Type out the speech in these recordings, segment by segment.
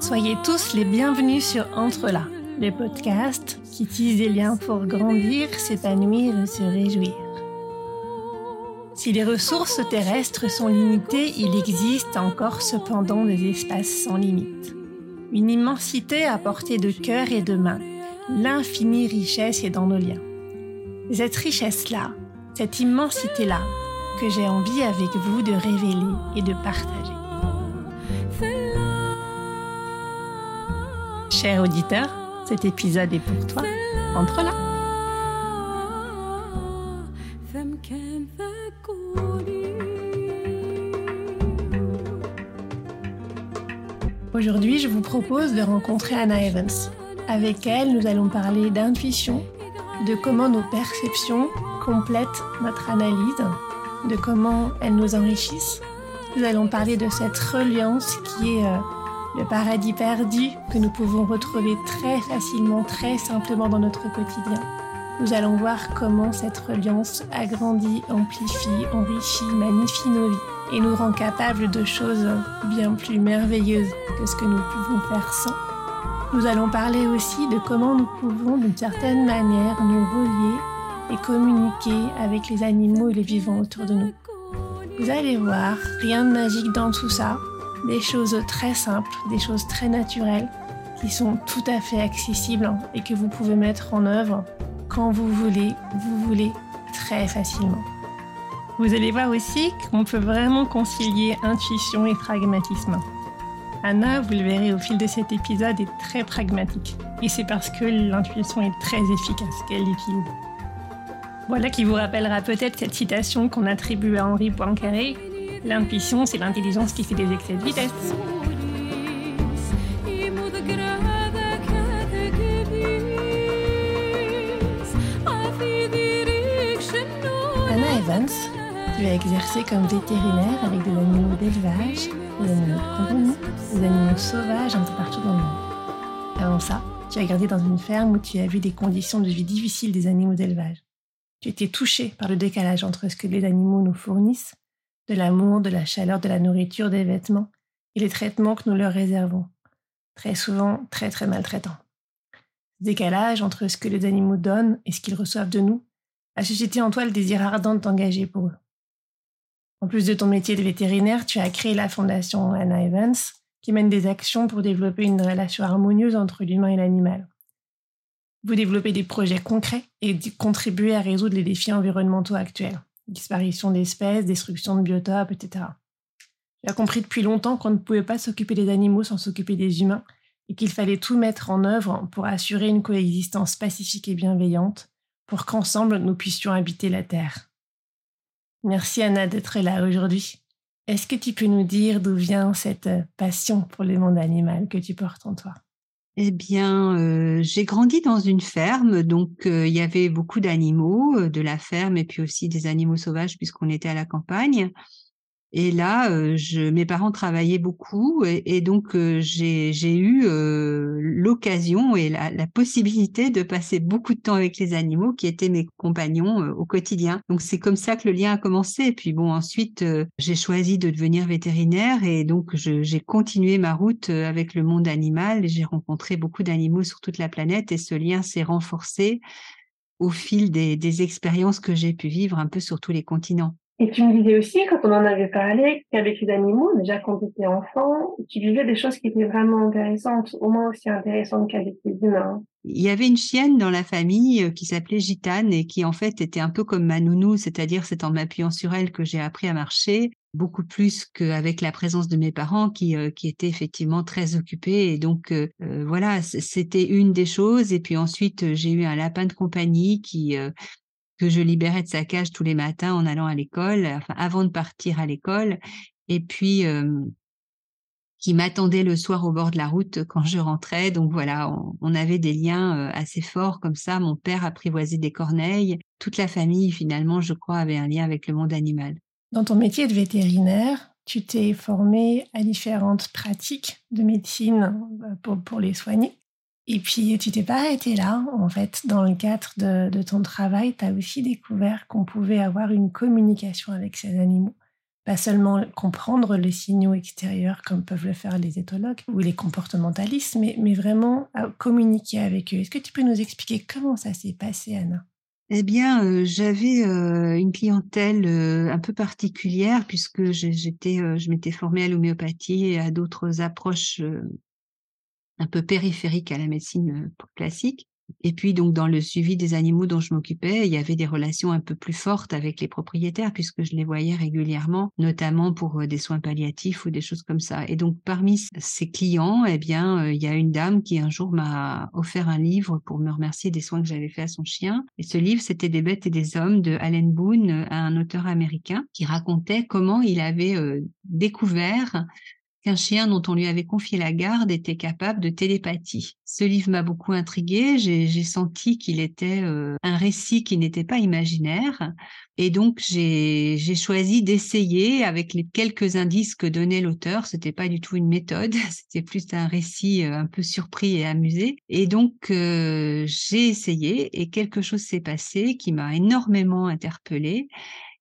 Soyez tous les bienvenus sur Entre là, le podcast qui tisse des liens pour grandir, s'épanouir et se réjouir. Si les ressources terrestres sont limitées, il existe encore cependant des espaces sans limite. Une immensité à portée de cœur et de main. L'infinie richesse est dans nos liens. Cette richesse-là, cette immensité-là, que j'ai envie avec vous de révéler et de partager. Cher auditeur, cet épisode est pour toi. Entre là. Aujourd'hui, je vous propose de rencontrer Anna Evans. Avec elle, nous allons parler d'intuition, de comment nos perceptions complètent notre analyse, de comment elles nous enrichissent. Nous allons parler de cette reliance qui est euh, le paradis perdu que nous pouvons retrouver très facilement, très simplement dans notre quotidien. Nous allons voir comment cette reliance agrandit, amplifie, enrichit, magnifie nos vies et nous rend capables de choses bien plus merveilleuses que ce que nous pouvons faire sans. Nous allons parler aussi de comment nous pouvons d'une certaine manière nous relier et communiquer avec les animaux et les vivants autour de nous. Vous allez voir, rien de magique dans tout ça, des choses très simples, des choses très naturelles qui sont tout à fait accessibles et que vous pouvez mettre en œuvre quand vous voulez, vous voulez très facilement. Vous allez voir aussi qu'on peut vraiment concilier intuition et pragmatisme. Anna, vous le verrez au fil de cet épisode, est très pragmatique. Et c'est parce que l'intuition est très efficace qu'elle l'utilise. Voilà qui vous rappellera peut-être cette citation qu'on attribue à Henri Poincaré L'intuition, c'est l'intelligence qui fait des excès de vitesse. Anna Evans, tu as exercé comme vétérinaire avec des animaux d'élevage, des animaux de compagnie, des animaux sauvages un peu partout dans le monde. Avant ça, tu as gardé dans une ferme où tu as vu des conditions de vie difficiles des animaux d'élevage. Tu étais touché par le décalage entre ce que les animaux nous fournissent, de l'amour, de la chaleur, de la nourriture, des vêtements, et les traitements que nous leur réservons. Très souvent très très maltraitants. Ce décalage entre ce que les animaux donnent et ce qu'ils reçoivent de nous a suscité en toi le désir ardent de t'engager pour eux. En plus de ton métier de vétérinaire, tu as créé la fondation Anna Evans, qui mène des actions pour développer une relation harmonieuse entre l'humain et l'animal. Vous développez des projets concrets et contribuez à résoudre les défis environnementaux actuels. Disparition d'espèces, destruction de biotopes, etc. Tu as compris depuis longtemps qu'on ne pouvait pas s'occuper des animaux sans s'occuper des humains et qu'il fallait tout mettre en œuvre pour assurer une coexistence pacifique et bienveillante pour qu'ensemble nous puissions habiter la Terre. Merci Anna d'être là aujourd'hui. Est-ce que tu peux nous dire d'où vient cette passion pour le monde animal que tu portes en toi? Eh bien, euh, j'ai grandi dans une ferme, donc euh, il y avait beaucoup d'animaux euh, de la ferme et puis aussi des animaux sauvages puisqu'on était à la campagne. Et là, euh, je, mes parents travaillaient beaucoup et, donc euh, j'ai eu euh, l'occasion et la, la, possibilité de passer beaucoup de temps avec les animaux qui étaient mes compagnons au quotidien. Donc c'est comme ça que le lien a commencé. Et puis bon, ensuite j'ai choisi de devenir vétérinaire et donc j'ai continué ma route avec le monde animal. J'ai rencontré beaucoup d'animaux sur toute la planète et ce lien s'est renforcé au fil des, des expériences que j'ai pu vivre un peu sur tous les continents. Et tu me disais aussi, quand on en avait parlé, qu'avec les animaux, déjà quand tu étais enfant, tu vivais des choses qui étaient vraiment intéressantes, au moins aussi intéressantes qu'avec les humains. Il y avait une chienne dans la famille euh, qui s'appelait Gitane et qui en fait était un peu comme ma nounou, c'est-à-dire c'est en m'appuyant sur elle que j'ai appris à marcher, beaucoup plus qu'avec la présence de mes parents qui, euh, qui étaient effectivement très occupés. Et donc euh, voilà, c'était une des choses. Et puis ensuite, j'ai eu un lapin de compagnie qui que je libérais de sa cage tous les matins en allant à l'école, enfin avant de partir à l'école, et puis qui m'attendait le soir au bord de la route quand je rentrais. Donc voilà, on, avait des liens assez forts comme ça. Mon père apprivoisait des corneilles. Toute la famille, finalement, je crois, avait un lien avec le monde animal. Dans ton métier de vétérinaire, tu t'es formé à différentes pratiques de médecine pour, pour les soigner. Et puis, tu t'es pas arrêté là. En fait, dans le cadre de, ton travail, tu as aussi découvert qu'on pouvait avoir une communication avec ces animaux. pas seulement comprendre les signaux extérieurs comme peuvent le faire les éthologues ou les comportementalistes, mais, vraiment communiquer avec eux. Est-ce que tu peux nous expliquer comment ça s'est passé, Anna? Eh bien, euh, j'avais euh, une clientèle euh, un peu particulière puisque j'étais, je m'étais formée à l'homéopathie et à d'autres approches un peu périphériques à la médecine classique. Et puis donc dans le suivi des animaux dont je m'occupais, il y avait des relations un peu plus fortes avec les propriétaires puisque je les voyais régulièrement, notamment pour euh, des soins palliatifs ou des choses comme ça. Et donc parmi ces clients, eh bien euh, il y a une dame qui un jour m'a offert un livre pour me remercier des soins que j'avais fait à son chien. Et ce livre c'était Des bêtes et des hommes de Allen Boone, un auteur américain qui racontait comment il avait euh, découvert qu'un chien dont on lui avait confié la garde était capable de télépathie. Ce livre m'a beaucoup intriguée, j'ai senti qu'il était euh, un récit qui n'était pas imaginaire, et donc j'ai choisi d'essayer avec les quelques indices que donnait l'auteur, c'était pas du tout une méthode, c'était plus un récit euh, un peu surpris et amusé, et donc euh, j'ai essayé, et quelque chose s'est passé qui m'a énormément interpellée,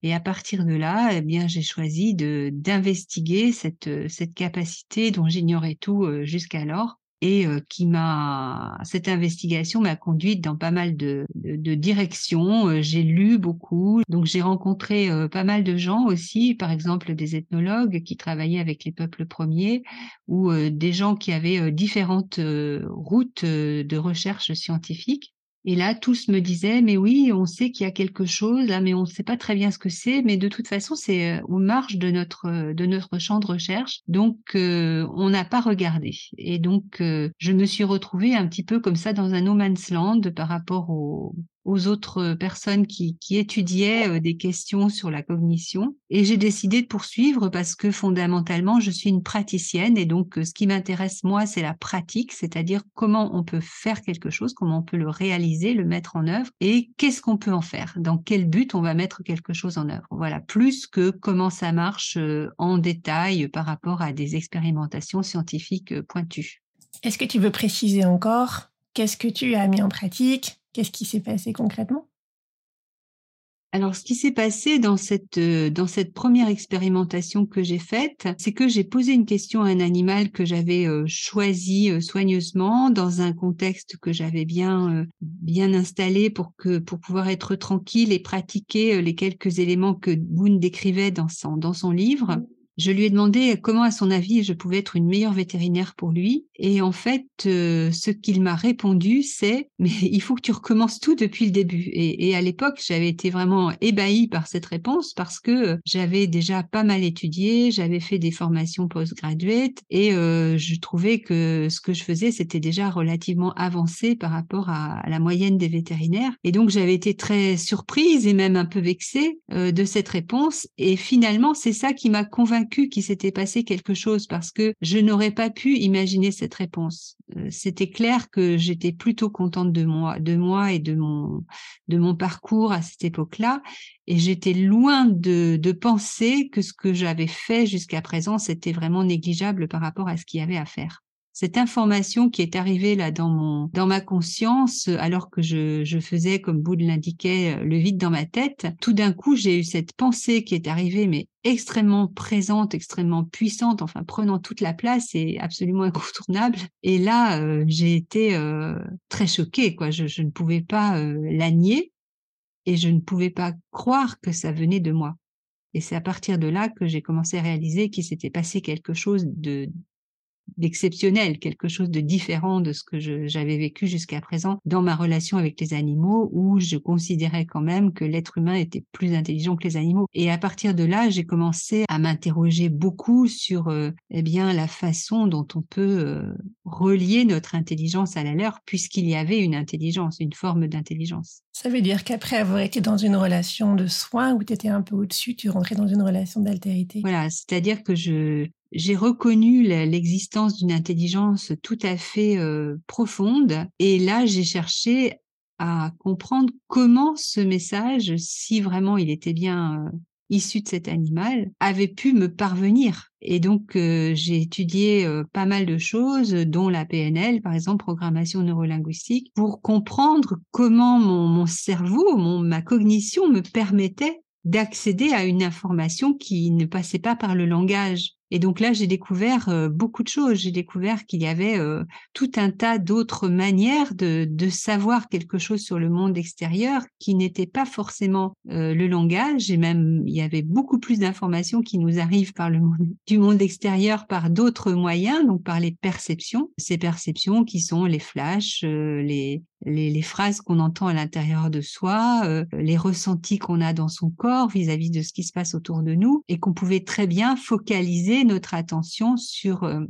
et à partir de là, eh bien, j'ai choisi de d'investiguer cette euh, cette capacité dont j'ignorais tout euh, jusqu'alors et euh, qui m'a cette investigation m'a conduite dans pas mal de, de, directions. J'ai lu beaucoup, donc j'ai rencontré pas mal de gens aussi, par exemple des ethnologues qui travaillaient avec les peuples premiers ou des gens qui avaient différentes routes de recherche scientifique. Et là, tous me disaient, mais oui, on sait qu'il y a quelque chose là, mais on ne sait pas très bien ce que c'est. Mais de toute façon, c'est euh, aux marges de notre euh, de notre champ de recherche, donc euh, on n'a pas regardé. Et donc, je me suis retrouvée un petit peu comme ça dans un no man's land par rapport au, aux autres personnes qui, étudiaient euh, des questions sur la cognition. Et j'ai décidé de poursuivre parce que fondamentalement, je suis une praticienne et donc euh, ce qui m'intéresse moi, c'est la pratique, c'est-à-dire comment on peut faire quelque chose, comment on peut le réaliser, le mettre en œuvre et qu'est-ce qu'on peut en faire, dans quel but on va mettre quelque chose en œuvre. Voilà, plus que comment ça marche euh, en détail par rapport à des expérimentations scientifiques pointues. Est-ce que tu veux préciser encore Qu'est-ce que tu as mis en pratique? Qu'est-ce qui s'est passé concrètement? Alors, ce qui s'est passé dans cette, euh, dans cette première expérimentation que j'ai faite, c'est que j'ai posé une question à un animal que j'avais euh, choisi euh, soigneusement dans un contexte que j'avais bien, bien installé pour que, pour pouvoir être tranquille et pratiquer les quelques éléments que Boone décrivait dans son, dans son livre. Je lui ai demandé comment, à son avis, je pouvais être une meilleure vétérinaire pour lui. Et en fait, euh, ce qu'il m'a répondu, c'est mais il faut que tu recommences tout depuis le début. Et, à l'époque, j'avais été vraiment ébahie par cette réponse parce que j'avais déjà pas mal étudié, j'avais fait des formations postgraduate et euh, je trouvais que ce que je faisais, c'était déjà relativement avancé par rapport à, la moyenne des vétérinaires. Et donc, j'avais été très surprise et même un peu vexée euh, de cette réponse. Et finalement, c'est ça qui m'a convaincue qu'il s'était passé quelque chose parce que je n'aurais pas pu imaginer cette réponse. Euh, c'était clair que j'étais plutôt contente de moi, de moi et de mon parcours à cette époque-là, et j'étais loin de, de penser que ce que j'avais fait jusqu'à présent c'était vraiment négligeable par rapport à ce qu'il y avait à faire cette information qui est arrivée là dans mon dans ma conscience alors que je, je faisais comme Boudd l'indiquait le vide dans ma tête tout d'un coup j'ai eu cette pensée qui est arrivée mais extrêmement présente extrêmement puissante enfin prenant toute la place et absolument incontournable. Et là euh, j'ai été euh, très choquée quoi. Je, je, ne pouvais pas euh, la nier et je ne pouvais pas croire que ça venait de moi. Et c'est à partir de là que j'ai commencé à réaliser qu'il s'était passé quelque chose de d'exceptionnel, quelque chose de différent de ce que j'avais vécu jusqu'à présent dans ma relation avec les animaux, où je considérais quand même que l'être humain était plus intelligent que les animaux. Et à partir de là, j'ai commencé à m'interroger beaucoup sur euh, eh bien la façon dont on peut euh, relier notre intelligence à la leur, puisqu'il y avait une intelligence, une forme d'intelligence. Ça veut dire qu'après avoir été dans une relation de soins où tu étais un peu au-dessus, tu rentrais dans une relation d'altérité. Voilà, c'est-à-dire que je j'ai reconnu l'existence d'une intelligence tout à fait euh, profonde et là j'ai cherché à comprendre comment ce message, si vraiment il était bien euh, issu de cet animal, avait pu me parvenir. Et donc euh, j'ai étudié pas mal de choses, dont la PNL, par exemple, programmation neurolinguistique, pour comprendre comment mon, mon cerveau, mon, ma cognition me permettait d'accéder à une information qui ne passait pas par le langage. Et donc là, j'ai découvert euh, beaucoup de choses. J'ai découvert qu'il y avait euh, tout un tas d'autres manières de, de, savoir quelque chose sur le monde extérieur qui n'était pas forcément euh, le langage. Et même, il y avait beaucoup plus d'informations qui nous arrivent par le monde, du monde extérieur par d'autres moyens, donc par les perceptions. Ces perceptions qui sont les flashs, les, les, les, phrases qu'on entend à l'intérieur de soi, euh, les ressentis qu'on a dans son corps vis-à-vis de ce qui se passe autour de nous, et qu'on pouvait très bien focaliser notre attention sur euh,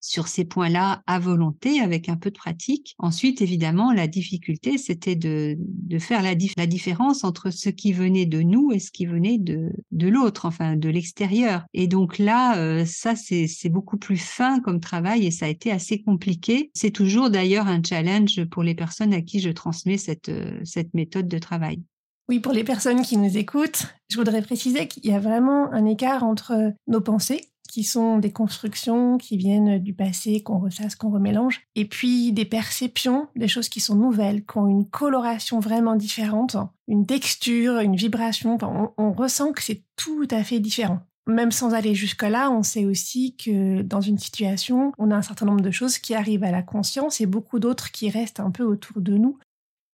sur ces points-là à volonté avec un peu de pratique. Ensuite, évidemment, la difficulté, c'était de, faire la, différence entre ce qui venait de nous et ce qui venait de, l'autre, enfin de l'extérieur. Et donc là, euh, ça, c'est beaucoup plus fin comme travail et ça a été assez compliqué. C'est toujours d'ailleurs un challenge pour les personnes à qui je transmets cette, euh, cette méthode de travail. Oui, pour les personnes qui nous écoutent, je voudrais préciser qu'il y a vraiment un écart entre nos pensées qui sont des constructions qui viennent du passé, qu'on ressasse, qu'on remélange, et puis des perceptions, des choses qui sont nouvelles, qui ont une coloration vraiment différente, une texture, une vibration. on, ressent que c'est tout à fait différent. Même sans aller jusque-là, on sait aussi que dans une situation, on a un certain nombre de choses qui arrivent à la conscience et beaucoup d'autres qui restent un peu autour de nous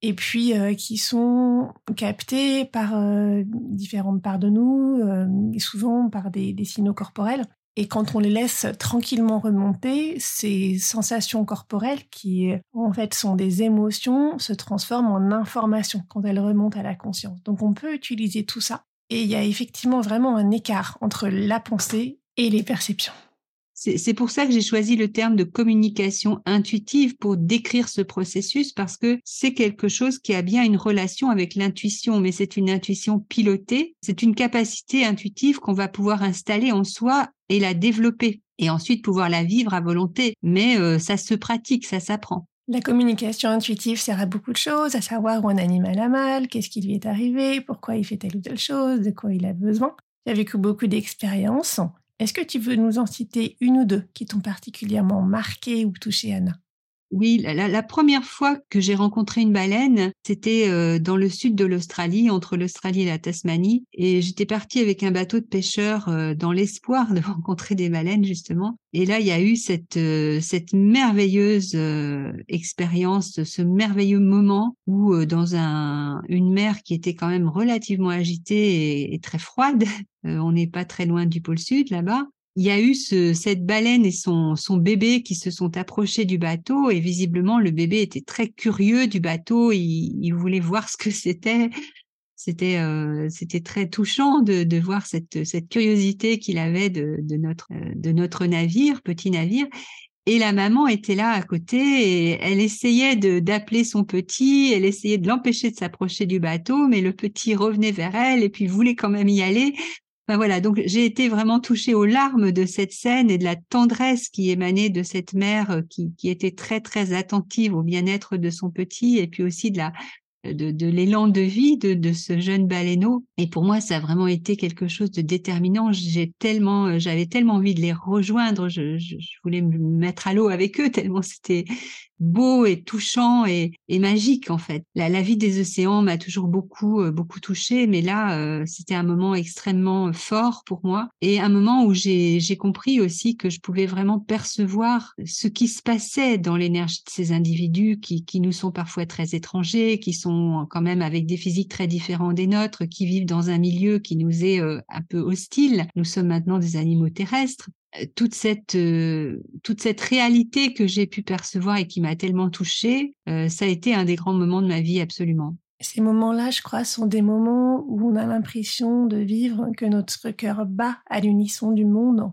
et puis euh, qui sont captées par euh, différentes parts de nous, euh, souvent par des, signaux corporels. Et quand on les laisse tranquillement remonter, ces sensations corporelles qui en fait sont des émotions se transforment en informations quand elles remontent à la conscience. Donc on peut utiliser tout ça. Et il y a effectivement vraiment un écart entre la pensée et les perceptions. C'est pour ça que j'ai choisi le terme de communication intuitive pour décrire ce processus parce que c'est quelque chose qui a bien une relation avec l'intuition, mais c'est une intuition pilotée. C'est une capacité intuitive qu'on va pouvoir installer en soi et la développer et ensuite pouvoir la vivre à volonté. Mais euh, ça se pratique, ça s'apprend. La communication intuitive sert à beaucoup de choses, à savoir où un animal a mal, qu'est-ce qui lui est arrivé, pourquoi il fait telle ou telle chose, de quoi il a besoin. J'ai vécu beaucoup d'expériences est-ce que tu veux nous en citer une ou deux qui t'ont particulièrement marqué ou touché, Anna? Oui, la, première fois que j'ai rencontré une baleine, c'était euh, dans le sud de l'Australie, entre l'Australie et la Tasmanie. Et j'étais partie avec un bateau de pêcheurs euh, dans l'espoir de rencontrer des baleines, justement. Et là, il y a eu cette, euh, merveilleuse expérience, ce merveilleux moment où, dans un, une mer qui était quand même relativement agitée et très froide, on n'est pas très loin du pôle sud là-bas, il y a eu ce, cette baleine et son, son bébé qui se sont approchés du bateau et visiblement le bébé était très curieux du bateau, il, il voulait voir ce que c'était. C'était euh, très touchant de, de voir cette, cette curiosité qu'il avait de, de, notre, euh, de notre navire, petit navire. Et la maman était là à côté et elle essayait d'appeler son petit, elle essayait de l'empêcher de s'approcher du bateau, mais le petit revenait vers elle et puis voulait quand même y aller. Voilà, donc j'ai été vraiment touchée aux larmes de cette scène et de la tendresse qui émanait de cette mère euh, qui, qui était très très attentive au bien-être de son petit et puis aussi de la de, de l'élan de vie de, de, ce jeune baleineau. Et pour moi, ça a vraiment été quelque chose de déterminant. J'ai tellement, euh, j'avais tellement envie de les rejoindre. Je, je, je voulais me mettre à l'eau avec eux tellement c'était beau et touchant et, et, magique en fait. La, la vie des océans m'a toujours beaucoup euh, beaucoup touchée, mais là euh, c'était un moment extrêmement fort pour moi et un moment où j'ai compris aussi que je pouvais vraiment percevoir ce qui se passait dans l'énergie de ces individus qui, qui nous sont parfois très étrangers, qui sont quand même avec des physiques très différents des nôtres, qui vivent dans un milieu qui nous est euh, un peu hostile. Nous sommes maintenant des animaux terrestres toute cette euh, toute cette réalité que j'ai pu percevoir et qui m'a tellement touchée, euh, ça a été un des grands moments de ma vie absolument. Ces moments-là, je crois, sont des moments où on a l'impression de vivre que notre cœur bat à l'unisson du monde,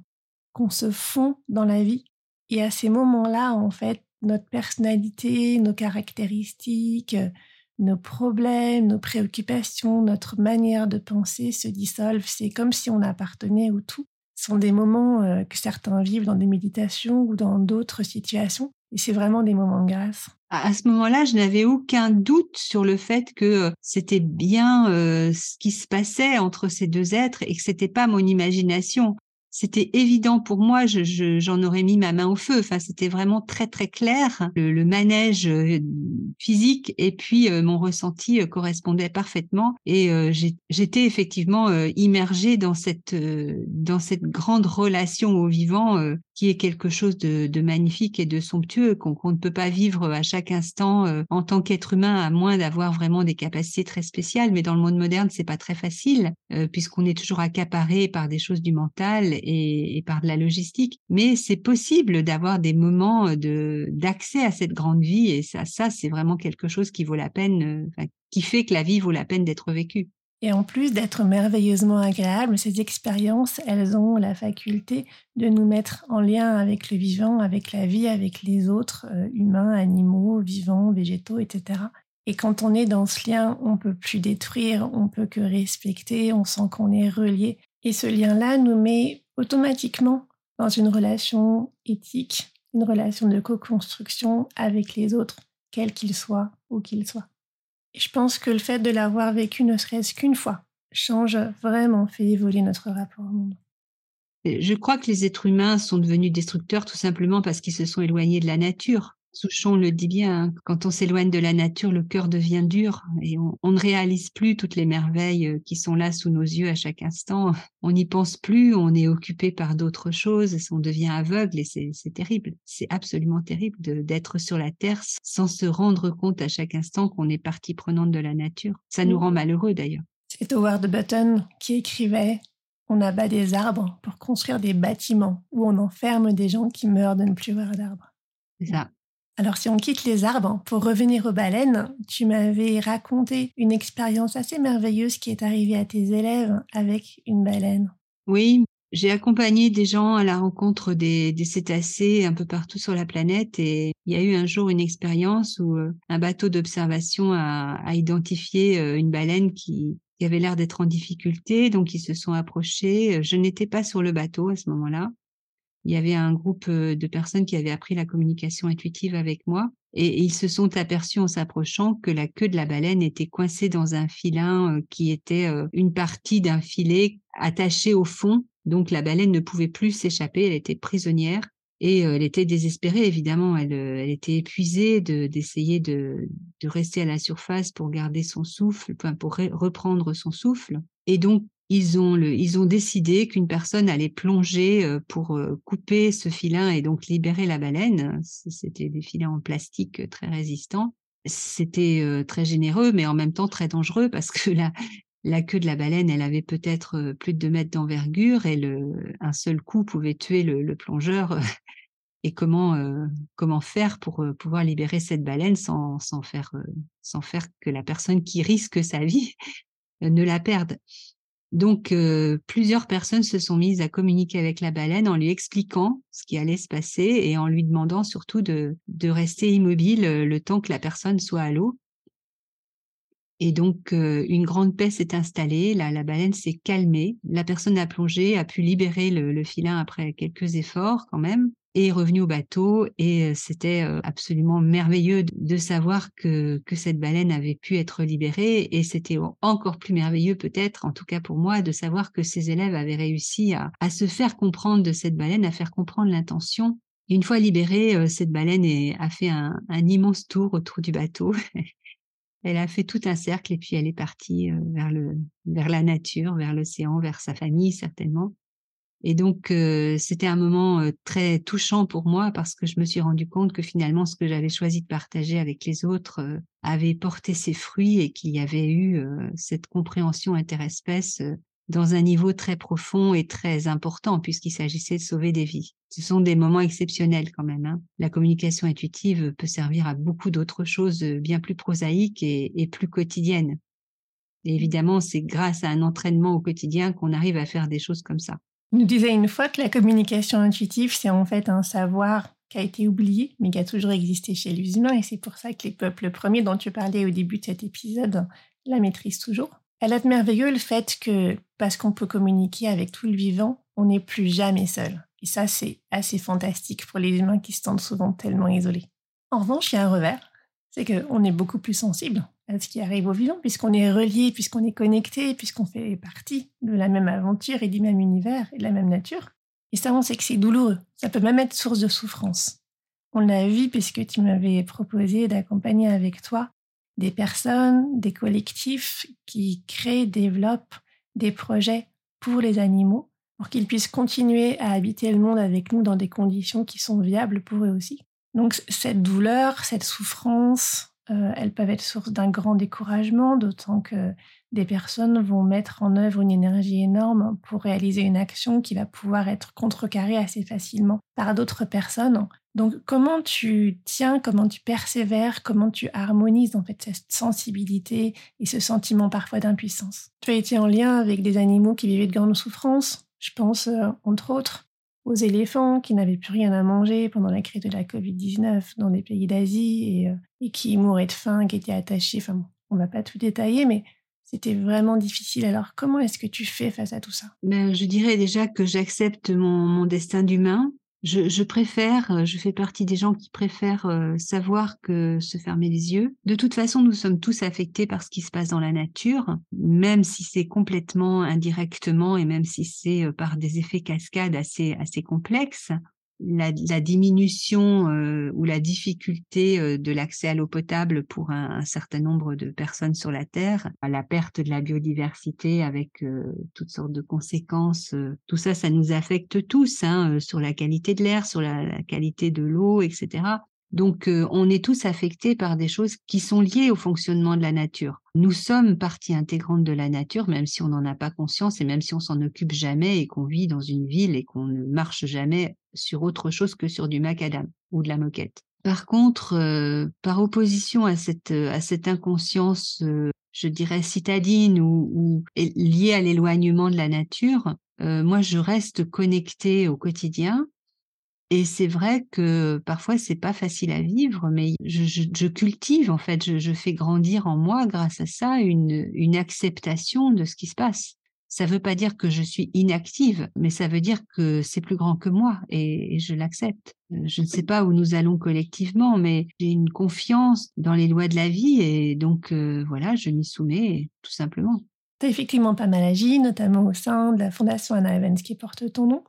qu'on se fond dans la vie. Et à ces moments-là, en fait, notre personnalité, nos caractéristiques, nos problèmes, nos préoccupations, notre manière de penser se dissolvent. C'est comme si on appartenait au tout sont des moments euh, que certains vivent dans des méditations ou dans d'autres situations. Et c'est vraiment des moments de grâce. À ce moment-là, je n'avais aucun doute sur le fait que euh, c'était bien euh, ce qui se passait entre ces deux êtres et que c'était pas mon imagination. C'était évident pour moi, j'en je, aurais mis ma main au feu. Enfin, c'était vraiment très très clair. Le, manège euh, physique et puis euh, mon ressenti euh, correspondait parfaitement. Et j'étais effectivement immergée dans cette dans cette grande relation au vivant qui est quelque chose de, magnifique et de somptueux qu'on ne peut pas vivre à chaque instant en tant qu'être humain à moins d'avoir vraiment des capacités très spéciales. Mais dans le monde moderne, c'est pas très facile puisqu'on est toujours accaparé par des choses du mental et, par de la logistique. Mais c'est possible d'avoir des moments euh, de d'accès à cette grande vie et ça, ça c'est vraiment quelque chose qui vaut la peine, euh, qui fait que la vie vaut la peine d'être vécue. Et en plus d'être merveilleusement agréables, ces expériences, elles ont la faculté de nous mettre en lien avec le vivant, avec la vie, avec les autres, euh, humains, animaux, vivants, végétaux, etc. Et quand on est dans ce lien, on peut plus détruire, on peut que respecter, on sent qu'on est relié. Et ce lien-là nous met automatiquement dans une relation éthique, une relation de co-construction avec les autres, quels qu'ils soient ou qu'ils soient. Je pense que le fait de l'avoir vécu ne serait-ce qu'une fois change vraiment, fait évoluer notre rapport au monde. Je crois que les êtres humains sont devenus destructeurs tout simplement parce qu'ils se sont éloignés de la nature. Souchon le dit bien, hein, quand on s'éloigne de la nature, le cœur devient dur et on, ne réalise plus toutes les merveilles euh, qui sont là sous nos yeux à chaque instant. On n'y pense plus, on est occupé par d'autres choses, on devient aveugle et c'est terrible. C'est absolument terrible d'être sur la terre sans se rendre compte à chaque instant qu'on est partie prenante de la nature. Ça nous rend malheureux d'ailleurs. C'est Howard Button qui écrivait on abat des arbres pour construire des bâtiments où on enferme des gens qui meurent de ne plus voir d'arbres. C'est ça. Alors si on quitte les arbres, pour revenir aux baleines, tu m'avais raconté une expérience assez merveilleuse qui est arrivée à tes élèves avec une baleine. Oui, j'ai accompagné des gens à la rencontre des, cétacés un peu partout sur la planète et il y a eu un jour une expérience où euh, un bateau d'observation a, identifié euh, une baleine qui, qui avait l'air d'être en difficulté, donc ils se sont approchés. Je n'étais pas sur le bateau à ce moment-là il y avait un groupe de personnes qui avaient appris la communication intuitive avec moi et ils se sont aperçus en s'approchant que la queue de la baleine était coincée dans un filin qui était une partie d'un filet attaché au fond. Donc la baleine ne pouvait plus s'échapper, elle était prisonnière et elle était désespérée évidemment. Elle, était épuisée d'essayer de, de, rester à la surface pour garder son souffle, pour reprendre son souffle. Et donc ils ont, décidé qu'une personne allait plonger euh, pour euh, couper ce filin et donc libérer la baleine. C'était des filins en plastique euh, très résistants. C'était très généreux, mais en même temps très dangereux parce que la, queue de la baleine, elle avait peut-être plus de deux mètres d'envergure et un seul coup pouvait tuer le, plongeur. Et comment, faire pour pouvoir libérer cette baleine sans faire que la personne qui risque sa vie ne la perde? Donc, euh, plusieurs personnes se sont mises à communiquer avec la baleine en lui expliquant ce qui allait se passer et en lui demandant surtout de, rester immobile euh, le temps que la personne soit à l'eau. Et donc, euh, une grande paix s'est installée, la, baleine s'est calmée, la personne a plongé, a pu libérer le filin après quelques efforts quand même est revenu au bateau et c'était absolument merveilleux de savoir que, que cette baleine avait pu être libérée et c'était encore plus merveilleux peut-être, en tout cas pour moi, de savoir que ces élèves avaient réussi à, à se faire comprendre de cette baleine, à faire comprendre l'intention. Et une fois libérée, cette baleine a fait un, un immense tour autour du bateau. elle a fait tout un cercle et puis elle est partie vers, le, vers la nature, vers l'océan, vers sa famille certainement. Et donc, c'était un moment très touchant pour moi parce que je me suis rendu compte que finalement, ce que j'avais choisi de partager avec les autres avait porté ses fruits et qu'il y avait eu cette compréhension interespèce dans un niveau très profond et très important puisqu'il s'agissait de sauver des vies. Ce sont des moments exceptionnels quand même. Hein. La communication intuitive peut servir à beaucoup d'autres choses bien plus prosaïques et, et plus quotidiennes. Et évidemment, c'est grâce à un entraînement au quotidien qu'on arrive à faire des choses comme ça nous disait une fois que la communication intuitive, c'est en fait un savoir qui a été oublié, mais qui a toujours existé chez les humains, et c'est pour ça que les peuples premiers dont tu parlais au début de cet épisode la maîtrisent toujours. Elle est merveilleux le fait que, parce qu'on peut communiquer avec tout le vivant, on n'est plus jamais seul. Et ça, c'est assez fantastique pour les humains qui se sentent souvent tellement isolés. En revanche, il y a un revers, c'est qu'on est beaucoup plus sensible ce qui arrive au vivant, puisqu'on est relié, puisqu'on est connecté, puisqu'on fait partie de la même aventure et du même univers et de la même nature. Et ça, on sait que c'est douloureux. Ça peut même être source de souffrance. On l'a vu puisque tu m'avais proposé d'accompagner avec toi des personnes, des collectifs qui créent, développent des projets pour les animaux, pour qu'ils puissent continuer à habiter le monde avec nous dans des conditions qui sont viables pour eux aussi. Donc cette douleur, cette souffrance, euh, elles peuvent être source d'un grand découragement, d'autant que des personnes vont mettre en œuvre une énergie énorme pour réaliser une action qui va pouvoir être contrecarrée assez facilement par d'autres personnes. Donc comment tu tiens, comment tu persévères, comment tu harmonises en fait cette sensibilité et ce sentiment parfois d'impuissance? Tu as été en lien avec des animaux qui vivaient de grandes souffrances. Je pense euh, entre autres aux éléphants qui n'avaient plus rien à manger pendant la crise de la Covid-19 dans des pays d'Asie et, euh, et, qui mouraient de faim, qui étaient attachés. Enfin bon, on va pas tout détailler, mais c'était vraiment difficile. Alors, comment est-ce que tu fais face à tout ça? Ben, Je dirais déjà que j'accepte mon, destin d'humain. Je, préfère, euh, je fais partie des gens qui préfèrent euh, savoir que se fermer les yeux. De toute façon, nous sommes tous affectés par ce qui se passe dans la nature, même si c'est complètement indirectement et même si c'est euh, par des effets cascades assez, assez complexes la, diminution euh, ou la difficulté euh, de l'accès à l'eau potable pour un, certain nombre de personnes sur la Terre, la perte de la biodiversité avec euh, toutes sortes de conséquences, tout ça, ça nous affecte tous hein, sur la qualité de l'air, sur la qualité de l'eau, etc. Donc, euh, on est tous affectés par des choses qui sont liées au fonctionnement de la nature. Nous sommes partie intégrante de la nature, même si on n'en a pas conscience et même si on s'en occupe jamais et qu'on vit dans une ville et qu'on ne marche jamais sur autre chose que sur du macadam ou de la moquette. Par contre, euh, par opposition à cette, à cette inconscience, euh, je dirais citadine ou, ou liée à l'éloignement de la nature, moi, je reste connectée au quotidien et c'est vrai que parfois c'est pas facile à vivre, mais je, cultive en fait, je, fais grandir en moi grâce à ça une, une acceptation de ce qui se passe. Ça veut pas dire que je suis inactive, mais ça veut dire que c'est plus grand que moi et, je l'accepte. Euh, je ne sais pas où nous allons collectivement, mais j'ai une confiance dans les lois de la vie et donc euh, voilà, je m'y soumets tout simplement. Tu as effectivement pas mal agi, notamment au sein de la fondation Anna Evans qui porte ton nom.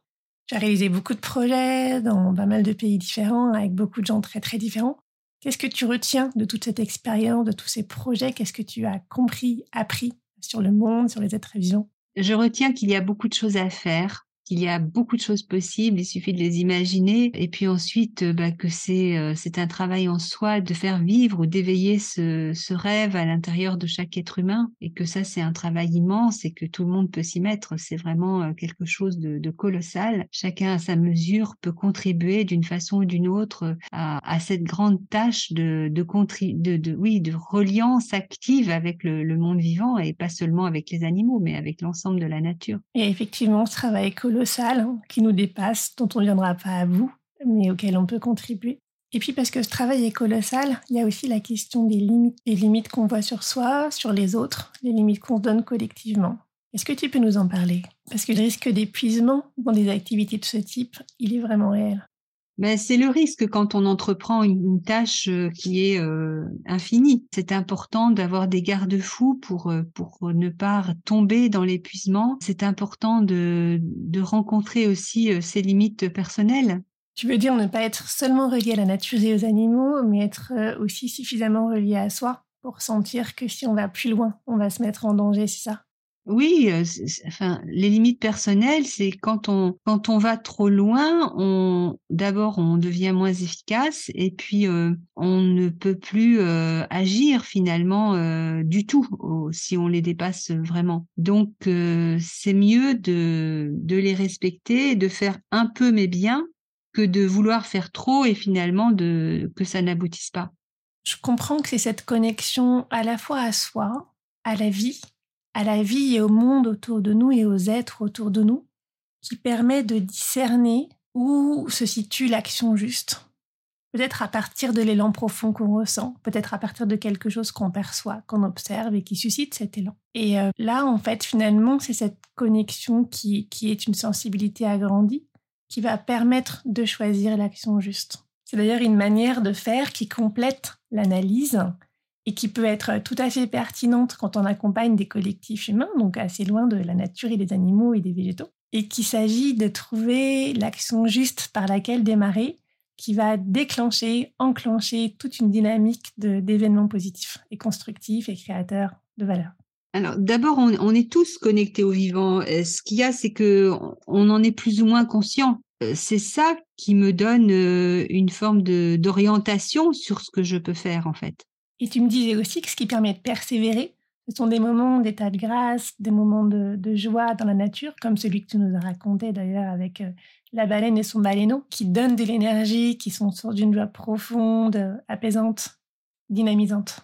Tu as réalisé beaucoup de projets dans pas mal de pays différents, avec beaucoup de gens très très différents. Qu'est-ce que tu retiens de toute cette expérience, de tous ces projets? Qu'est-ce que tu as compris, appris sur le monde, sur les êtres vivants? Je retiens qu'il y a beaucoup de choses à faire, il y a beaucoup de choses possibles, il suffit de les imaginer. Et puis ensuite, euh, bah, que c'est euh, c'est un travail en soi de faire vivre ou d'éveiller ce, ce rêve à l'intérieur de chaque être humain. Et que ça, c'est un travail immense et que tout le monde peut s'y mettre. C'est vraiment euh, quelque chose de, colossal. Chacun à sa mesure peut contribuer d'une façon ou d'une autre à, cette grande tâche de, de, de, de, oui, de reliance active avec le, monde vivant et pas seulement avec les animaux, mais avec l'ensemble de la nature. Et effectivement, ce travail Hein, qui nous dépasse, dont on ne viendra pas à bout, mais auquel on peut contribuer. Et puis parce que ce travail est colossal, il y a aussi la question des limites, les limites qu'on voit sur soi, sur les autres, les limites qu'on se donne collectivement. Est-ce que tu peux nous en parler? Parce que le risque d'épuisement dans des activités de ce type, il est vraiment réel. Ben, c'est le risque quand on entreprend une, tâche euh, qui est euh, infinie. C'est important d'avoir des garde-fous pour, euh, pour ne pas tomber dans l'épuisement. C'est important de, de rencontrer aussi ses limites personnelles. Tu veux dire ne pas être seulement relié à la nature et aux animaux, mais être aussi suffisamment relié à soi pour sentir que si on va plus loin, on va se mettre en danger, c'est ça? Oui, enfin, les limites personnelles, c'est quand on quand on va trop loin, on d'abord on devient moins efficace et puis on ne peut plus agir finalement du tout si on les dépasse vraiment. Donc c'est mieux de de les respecter, de faire un peu mais bien que de vouloir faire trop et finalement de que ça n'aboutisse pas. Je comprends que c'est cette connexion à la fois à soi, à la vie à la vie et au monde autour de nous et aux êtres autour de nous, qui permet de discerner où se situe l'action juste. Peut-être à partir de l'élan profond qu'on ressent, peut-être à partir de quelque chose qu'on perçoit, qu'on observe et qui suscite cet élan. Et euh, là, en fait, finalement, c'est cette connexion qui, qui est une sensibilité agrandie qui va permettre de choisir l'action juste. C'est d'ailleurs une manière de faire qui complète l'analyse et qui peut être tout à fait pertinente quand on accompagne des collectifs humains, donc assez loin de la nature et des animaux et des végétaux, et qu'il s'agit de trouver l'action juste par laquelle démarrer, qui va déclencher, enclencher toute une dynamique d'événements positifs et constructifs et créateurs de valeur. Alors d'abord, on, est tous connectés au vivant. Euh, ce qu'il y a, c'est que on en est plus ou moins conscient. Euh, c'est ça qui me donne euh, une forme d'orientation sur ce que je peux faire en fait. Et tu me disais aussi que ce qui permet de persévérer, ce sont des moments d'état de grâce, des moments de, joie dans la nature, comme celui que tu nous as raconté d'ailleurs avec euh, la baleine et son baleineau, qui donnent de l'énergie, qui sont sur d'une joie profonde, apaisante, dynamisante.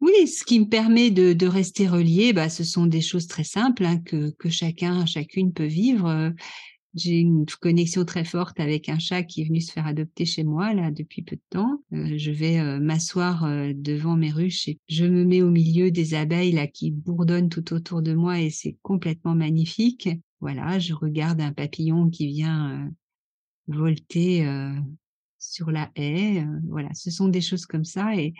Oui, ce qui me permet de, rester relié, bah, ce sont des choses très simples hein, que, que, chacun, chacune peut vivre. J'ai une connexion très forte avec un chat qui est venu se faire adopter chez moi là depuis peu de temps. Euh, je vais euh, m'asseoir euh, devant mes ruches et je me mets au milieu des abeilles là qui bourdonnent tout autour de moi et c'est complètement magnifique. Voilà, je regarde un papillon qui vient volter sur la haie. voilà, ce sont des choses comme ça et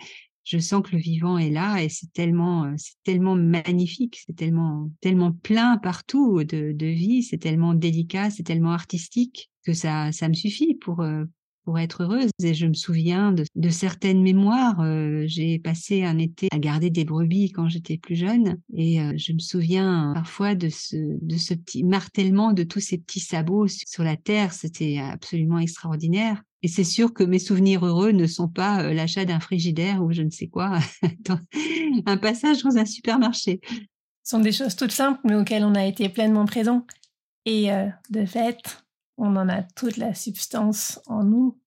je sens que le vivant est là et c'est tellement, euh, c'est tellement magnifique, c'est tellement, tellement plein partout de, de vie, c'est tellement délicat, c'est tellement artistique que ça, ça me suffit pour, euh, pour être heureuse. Et je me souviens de, certaines mémoires. Euh, j'ai passé un été à garder des brebis quand j'étais plus jeune, et je me souviens parfois de ce, de ce petit martèlement de tous ces petits sabots sur la terre. C'était absolument extraordinaire. Et c'est sûr que mes souvenirs heureux ne sont pas euh, l'achat d'un frigidaire ou je ne sais quoi, un passage dans un supermarché. Ce sont des choses toutes simples, mais auxquelles on a été pleinement présent. Et euh, de fait, on en a toute la substance en nous.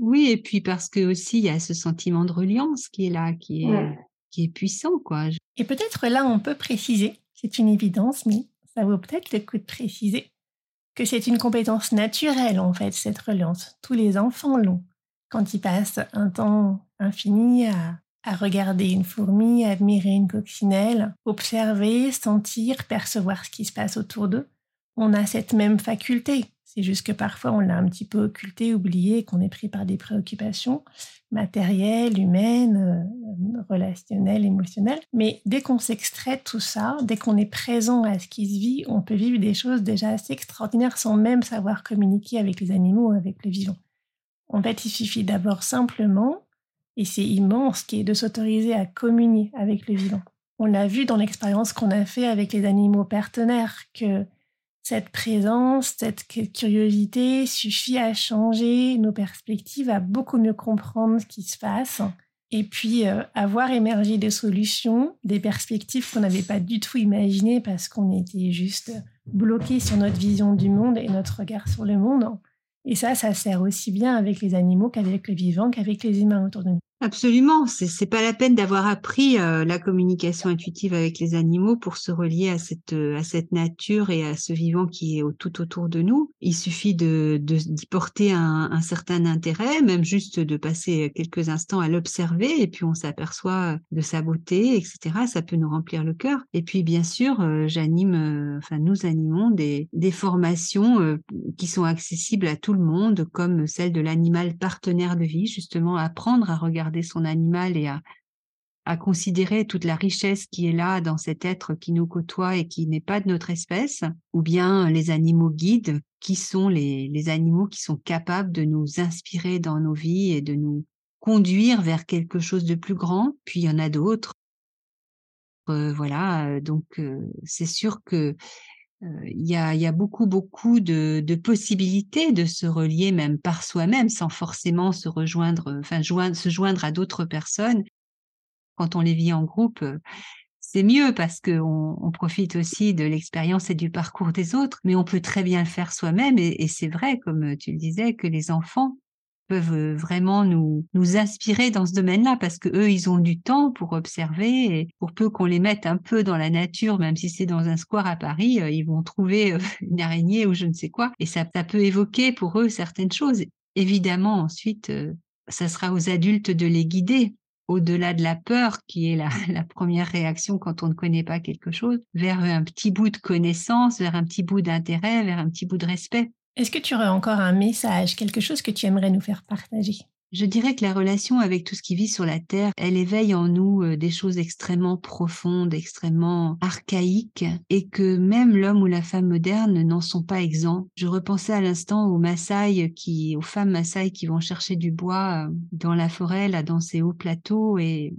Oui, et puis parce que aussi il y a ce sentiment de reliance qui est là, qui est, qui est puissant, quoi. Et peut-être là, on peut préciser, c'est une évidence, mais ça vaut peut-être le coup de préciser que c'est une compétence naturelle, en fait, cette reliance. Tous les enfants l'ont. Quand ils passent un temps infini à, regarder une fourmi, admirer une coccinelle, observer, sentir, percevoir ce qui se passe autour d'eux, on a cette même faculté. C'est juste que parfois on l'a un petit peu occulté, oublié, qu'on est pris par des préoccupations matérielles, humaines, relationnelles, émotionnelles. Mais dès qu'on s'extrait tout ça, dès qu'on est présent à ce qui se vit, on peut vivre des choses déjà assez extraordinaires sans même savoir communiquer avec les animaux, avec le vivant. En fait, il suffit d'abord simplement, et c'est immense, qui est de s'autoriser à communier avec le vivant. On l'a vu dans l'expérience qu'on a fait avec les animaux partenaires que cette présence, cette curiosité suffit à changer nos perspectives, à beaucoup mieux comprendre ce qui se passe et puis avoir euh, à voir émerger des solutions, des perspectives qu'on n'avait pas du tout imaginées parce qu'on était juste bloqué sur notre vision du monde et notre regard sur le monde. Et ça, ça sert aussi bien avec les animaux qu'avec le vivant, qu'avec les humains autour de nous. Absolument, c'est pas la peine d'avoir appris euh, la communication intuitive avec les animaux pour se relier à cette euh, à cette nature et à ce vivant qui est tout autour de nous. Il suffit de d'y porter un, un, certain intérêt, même juste de passer quelques instants à l'observer et puis on s'aperçoit de sa beauté, etc. Ça peut nous remplir le cœur. Et puis bien sûr, euh, j'anime, enfin nous animons des des formations qui sont accessibles à tout le monde, comme celle de l'animal partenaire de vie, justement apprendre à regarder son animal et à, à considérer toute la richesse qui est là dans cet être qui nous côtoie et qui n'est pas de notre espèce, ou bien les animaux guides, qui sont les, les animaux qui sont capables de nous inspirer dans nos vies et de nous conduire vers quelque chose de plus grand. Puis il y en a d'autres. Euh, voilà, euh, donc euh, c'est sûr que il y, a, y, a, beaucoup, beaucoup de, de, possibilités de se relier même par soi-même sans forcément se rejoindre, enfin joindre, se joindre à d'autres personnes. Quand on les vit en groupe, c'est mieux parce qu'on on profite aussi de l'expérience et du parcours des autres, mais on peut très bien le faire soi-même. Et, et c'est vrai, comme tu le disais, que les enfants peuvent vraiment nous, nous inspirer dans ce domaine-là parce que eux, ils ont du temps pour observer et pour peu qu'on les mette un peu dans la nature, même si c'est dans un square à Paris, ils vont trouver une araignée ou je ne sais quoi et ça, peut évoquer pour eux certaines choses. Évidemment, ensuite, ça sera aux adultes de les guider au-delà de la peur, qui est la, première réaction quand on ne connaît pas quelque chose, vers un petit bout de connaissance, vers un petit bout d'intérêt, vers un petit bout de respect. Est-ce que tu aurais encore un message, quelque chose que tu aimerais nous faire partager? Je dirais que la relation avec tout ce qui vit sur la Terre, elle éveille en nous euh, des choses extrêmement profondes, extrêmement archaïques, et que même l'homme ou la femme moderne n'en sont pas exempts. Je repensais à l'instant aux Maasai, qui, aux femmes Maasai qui vont chercher du bois euh, dans la forêt, là, dans ces hauts plateaux, et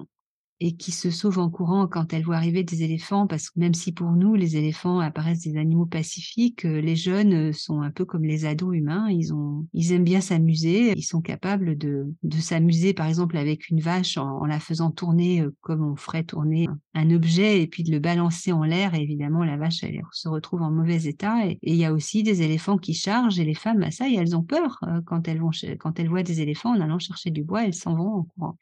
et qui se sauvent en courant quand elles voient arriver des éléphants, parce que même si pour nous, les éléphants apparaissent des animaux pacifiques, euh, les jeunes euh, sont un peu comme les ados humains, ils, ont, ils aiment bien s'amuser, ils sont capables de, de s'amuser par exemple avec une vache en, la faisant tourner euh, comme on ferait tourner un objet et puis de le balancer en l'air, et évidemment la vache se retrouve en mauvais état, et il y a aussi des éléphants qui chargent, et les femmes, bah ça, elles ont peur quand elles, vont, quand elles voient des éléphants en allant chercher du bois, elles s'en vont en courant.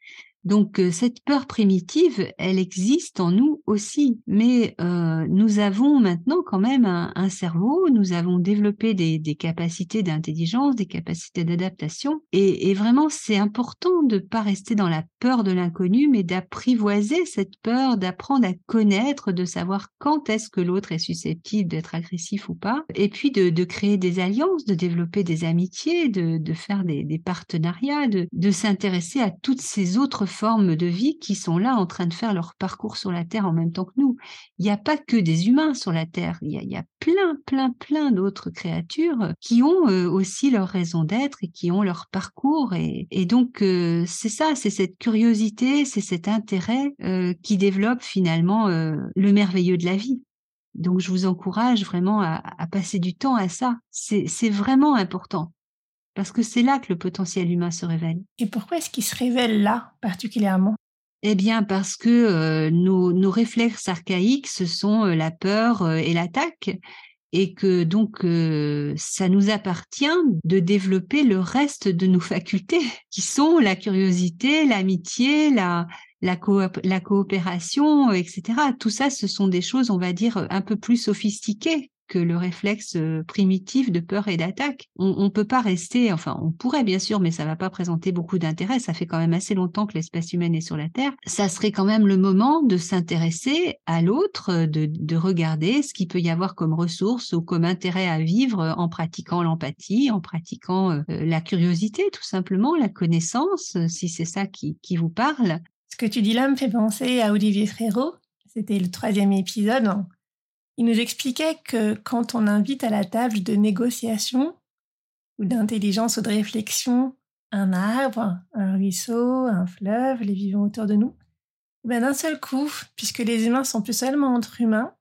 Donc euh, cette peur primitive, elle existe en nous aussi, mais euh, nous avons maintenant quand même un, cerveau, nous avons développé des, capacités d'intelligence, des capacités d'adaptation, et, vraiment c'est important de ne pas rester dans la peur de l'inconnu, mais d'apprivoiser cette peur, d'apprendre à connaître, de savoir quand est-ce que l'autre est susceptible d'être agressif ou pas, et puis de, créer des alliances, de développer des amitiés, de, faire des, des partenariats, de s'intéresser à toutes ces autres formes de vie qui sont là en train de faire leur parcours sur la Terre en même temps que nous. Il n'y a pas que des humains sur la Terre, il y a, plein, plein, plein d'autres créatures qui ont euh, aussi leur raison d'être et qui ont leur parcours. Et, donc, euh, c'est ça, c'est cette curiosité, c'est cet intérêt euh, qui développe finalement le merveilleux de la vie. Donc, je vous encourage vraiment à passer du temps à ça. C'est vraiment important parce que c'est là que le potentiel humain se révèle. Et pourquoi est-ce qu'il se révèle là particulièrement? Eh bien, parce que euh, nos, réflexes archaïques, ce sont euh, la peur euh, et l'attaque, et que donc ça nous appartient de développer le reste de nos facultés, qui sont la curiosité, l'amitié, la, la, la coopération, etc. Tout ça, ce sont des choses, on va dire, un peu plus sophistiquées que le réflexe euh, primitif de peur et d'attaque. On ne peut pas rester, enfin on pourrait bien sûr, mais ça va pas présenter beaucoup d'intérêt. Ça fait quand même assez longtemps que l'espèce humaine est sur la Terre. Ça serait quand même le moment de s'intéresser à l'autre, de, de regarder ce qu'il peut y avoir comme ressources ou comme intérêt à vivre en pratiquant l'empathie, en pratiquant euh, la curiosité tout simplement, la connaissance, si c'est ça qui, qui vous parle. Ce que tu dis là me fait penser à Olivier Frérot. C'était le troisième épisode il nous expliquait que quand on invite à la table de négociation ou d'intelligence ou de réflexion un arbre, un ruisseau, un fleuve, les vivants autour de nous, ben d'un seul coup, puisque les humains sont plus seulement entre humains,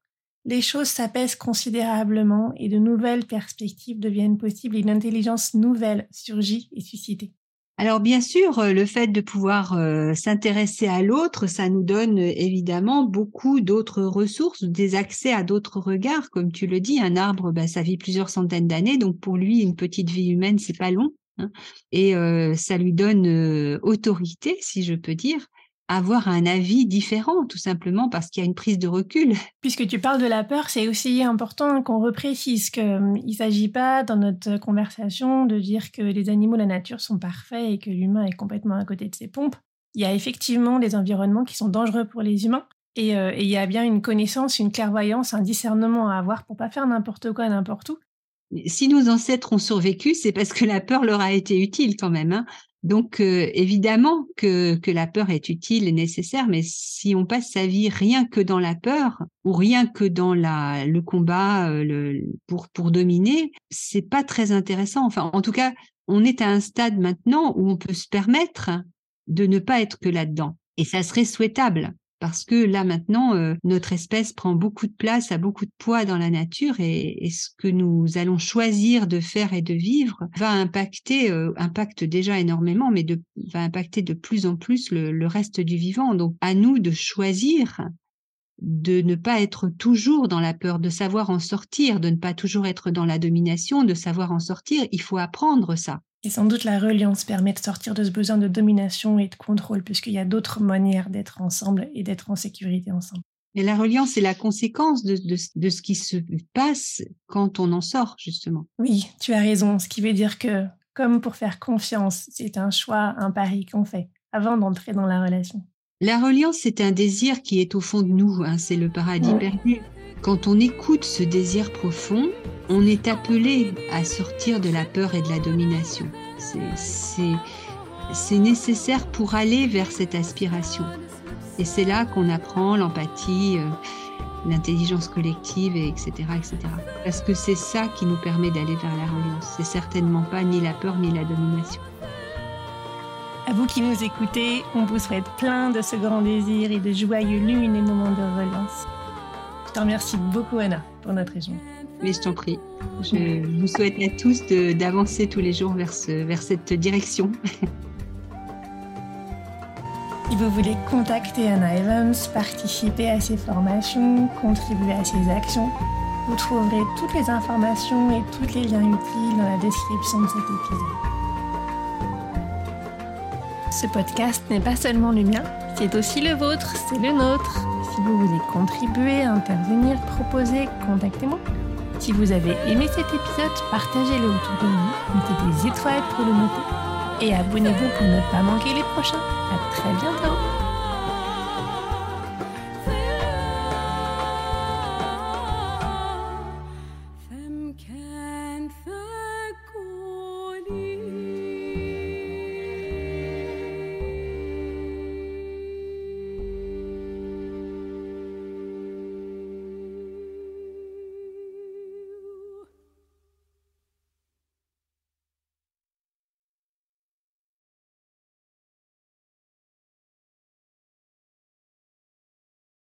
les choses s'apaisent considérablement et de nouvelles perspectives deviennent possibles et une intelligence nouvelle surgit et suscitée. Alors bien sûr, euh, le fait de pouvoir euh, s'intéresser à l'autre, ça nous donne euh, évidemment beaucoup d'autres ressources, des accès à d'autres regards. Comme tu le dis, un arbre, bah, ça vit plusieurs centaines d'années, donc pour lui, une petite vie humaine, c'est pas long. Hein. et ça lui donne autorité, si je peux dire, avoir un avis différent, tout simplement parce qu'il y a une prise de recul. Puisque tu parles de la peur, c'est aussi important qu'on reprécise qu'il hum, ne s'agit pas dans notre conversation de dire que les animaux la nature sont parfaits et que l'humain est complètement à côté de ses pompes. Il y a effectivement des environnements qui sont dangereux pour les humains. Et, euh, il y a bien une connaissance, une clairvoyance, un discernement à avoir pour pas faire n'importe quoi n'importe où. Si nos ancêtres ont survécu, c'est parce que la peur leur a été utile quand même. Hein. Donc euh, évidemment que, que, la peur est utile et nécessaire, mais si on passe sa vie rien que dans la peur ou rien que dans la, le combat euh, pour, pour dominer, c'est pas très intéressant. Enfin, en tout cas, on est à un stade maintenant où on peut se permettre de ne pas être que là-dedans. Et ça serait souhaitable parce que là maintenant, euh, notre espèce prend beaucoup de place, a beaucoup de poids dans la nature et, ce que nous allons choisir de faire et de vivre va impacter, euh, impacte déjà énormément, mais va impacter de plus en plus le, le reste du vivant. Donc à nous de choisir de ne pas être toujours dans la peur, de savoir en sortir, de ne pas toujours être dans la domination, de savoir en sortir. Il faut apprendre ça. Et sans doute la reliance permet de sortir de ce besoin de domination et de contrôle, puisqu'il y a d'autres manières d'être ensemble et d'être en sécurité ensemble. Et la reliance est la conséquence de, de, ce qui se passe quand on en sort, justement. Oui, tu as raison, ce qui veut dire que, comme pour faire confiance, c'est un choix, un pari qu'on fait avant d'entrer dans la relation. La reliance, c'est un désir qui est au fond de nous, hein, c'est le paradis perdu. Quand on écoute ce désir profond, on est appelé à sortir de la peur et de la domination. C'est nécessaire pour aller vers cette aspiration. Et c'est là qu'on apprend l'empathie, euh, l'intelligence collective, etc., etc. Parce que c'est ça qui nous permet d'aller vers la reliance. C'est certainement pas ni la peur ni la domination. À vous qui nous écoutez, on vous souhaite plein de ce grand désir et de joyeux lumineux moments de reliance. Je te remercie beaucoup Anna pour notre échange. Mais je t'en prie. Je vous souhaite à tous d'avancer tous les jours vers, ce, vers cette direction. Si vous voulez contacter Anna Evans, participer à ses formations, contribuer à ses actions, vous trouverez toutes les informations et tous les liens utiles dans la description de cet épisode. Ce podcast n'est pas seulement le mien, c'est aussi le vôtre, c'est le nôtre. Si vous voulez contribuer, intervenir, proposer, contactez-moi. Si vous avez aimé cet épisode, partagez-le autour de vous, mettez des étoiles pour le noter et abonnez-vous pour ne pas manquer les prochains. À très bientôt